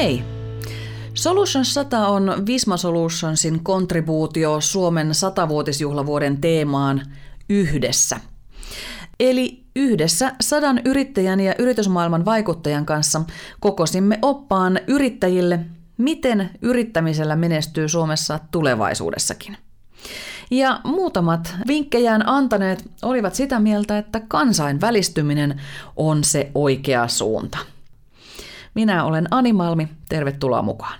Hei! Solutions 100 on Visma Solutionsin kontribuutio Suomen satavuotisjuhlavuoden teemaan Yhdessä. Eli yhdessä sadan yrittäjän ja yritysmaailman vaikuttajan kanssa kokosimme oppaan yrittäjille, miten yrittämisellä menestyy Suomessa tulevaisuudessakin. Ja muutamat vinkkejään antaneet olivat sitä mieltä, että kansainvälistyminen on se oikea suunta. Minä olen Ani Malmi, tervetuloa mukaan.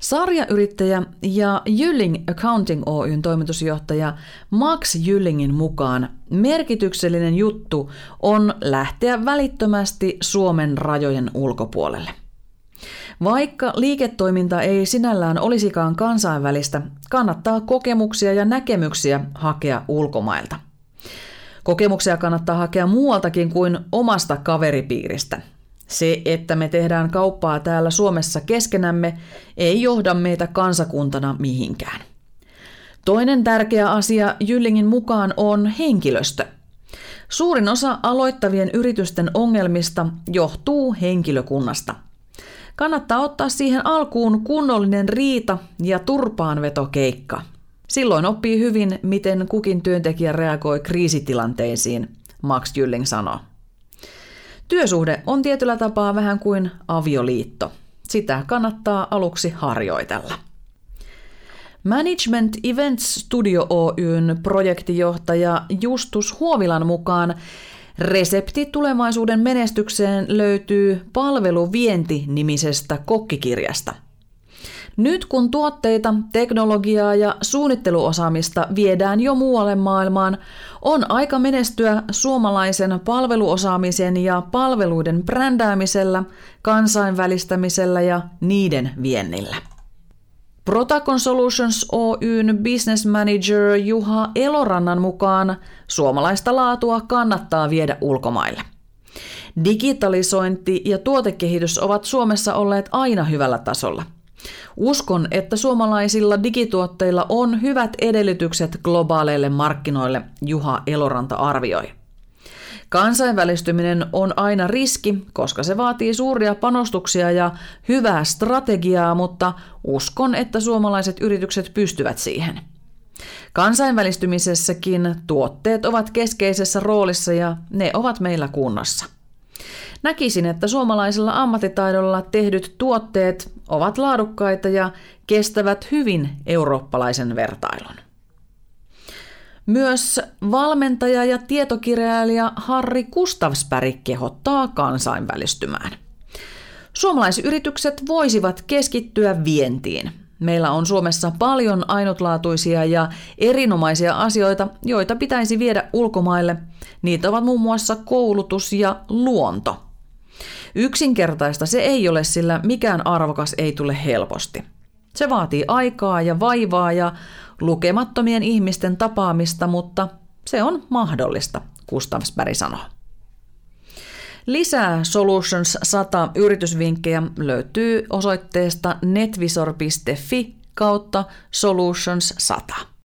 Sarjayrittäjä ja Jylling Accounting Oyn toimitusjohtaja Max Jyllingin mukaan merkityksellinen juttu on lähteä välittömästi Suomen rajojen ulkopuolelle. Vaikka liiketoiminta ei sinällään olisikaan kansainvälistä, kannattaa kokemuksia ja näkemyksiä hakea ulkomailta. Kokemuksia kannattaa hakea muualtakin kuin omasta kaveripiiristä – se, että me tehdään kauppaa täällä Suomessa keskenämme, ei johda meitä kansakuntana mihinkään. Toinen tärkeä asia Jyllingin mukaan on henkilöstö. Suurin osa aloittavien yritysten ongelmista johtuu henkilökunnasta. Kannattaa ottaa siihen alkuun kunnollinen riita ja turpaanvetokeikka. Silloin oppii hyvin, miten kukin työntekijä reagoi kriisitilanteisiin, Max Jylling sanoo. Työsuhde on tietyllä tapaa vähän kuin avioliitto. Sitä kannattaa aluksi harjoitella. Management Events Studio Oyn projektijohtaja Justus Huovilan mukaan resepti tulevaisuuden menestykseen löytyy Palveluvienti-nimisestä kokkikirjasta – nyt kun tuotteita, teknologiaa ja suunnitteluosaamista viedään jo muualle maailmaan, on aika menestyä suomalaisen palveluosaamisen ja palveluiden brändäämisellä, kansainvälistämisellä ja niiden viennillä. Protacon Solutions Oyn business manager Juha Elorannan mukaan suomalaista laatua kannattaa viedä ulkomaille. Digitalisointi ja tuotekehitys ovat Suomessa olleet aina hyvällä tasolla – Uskon, että suomalaisilla digituotteilla on hyvät edellytykset globaaleille markkinoille, Juha Eloranta arvioi. Kansainvälistyminen on aina riski, koska se vaatii suuria panostuksia ja hyvää strategiaa, mutta uskon, että suomalaiset yritykset pystyvät siihen. Kansainvälistymisessäkin tuotteet ovat keskeisessä roolissa ja ne ovat meillä kunnossa. Näkisin, että suomalaisella ammattitaidolla tehdyt tuotteet ovat laadukkaita ja kestävät hyvin eurooppalaisen vertailun. Myös valmentaja ja tietokirjailija Harri Kustavsberg kehottaa kansainvälistymään. Suomalaisyritykset voisivat keskittyä vientiin. Meillä on Suomessa paljon ainutlaatuisia ja erinomaisia asioita, joita pitäisi viedä ulkomaille. Niitä ovat muun muassa koulutus ja luonto – Yksinkertaista se ei ole, sillä mikään arvokas ei tule helposti. Se vaatii aikaa ja vaivaa ja lukemattomien ihmisten tapaamista, mutta se on mahdollista, Gustavsberg sanoo. Lisää Solutions 100 yritysvinkkejä löytyy osoitteesta netvisor.fi kautta Solutions 100.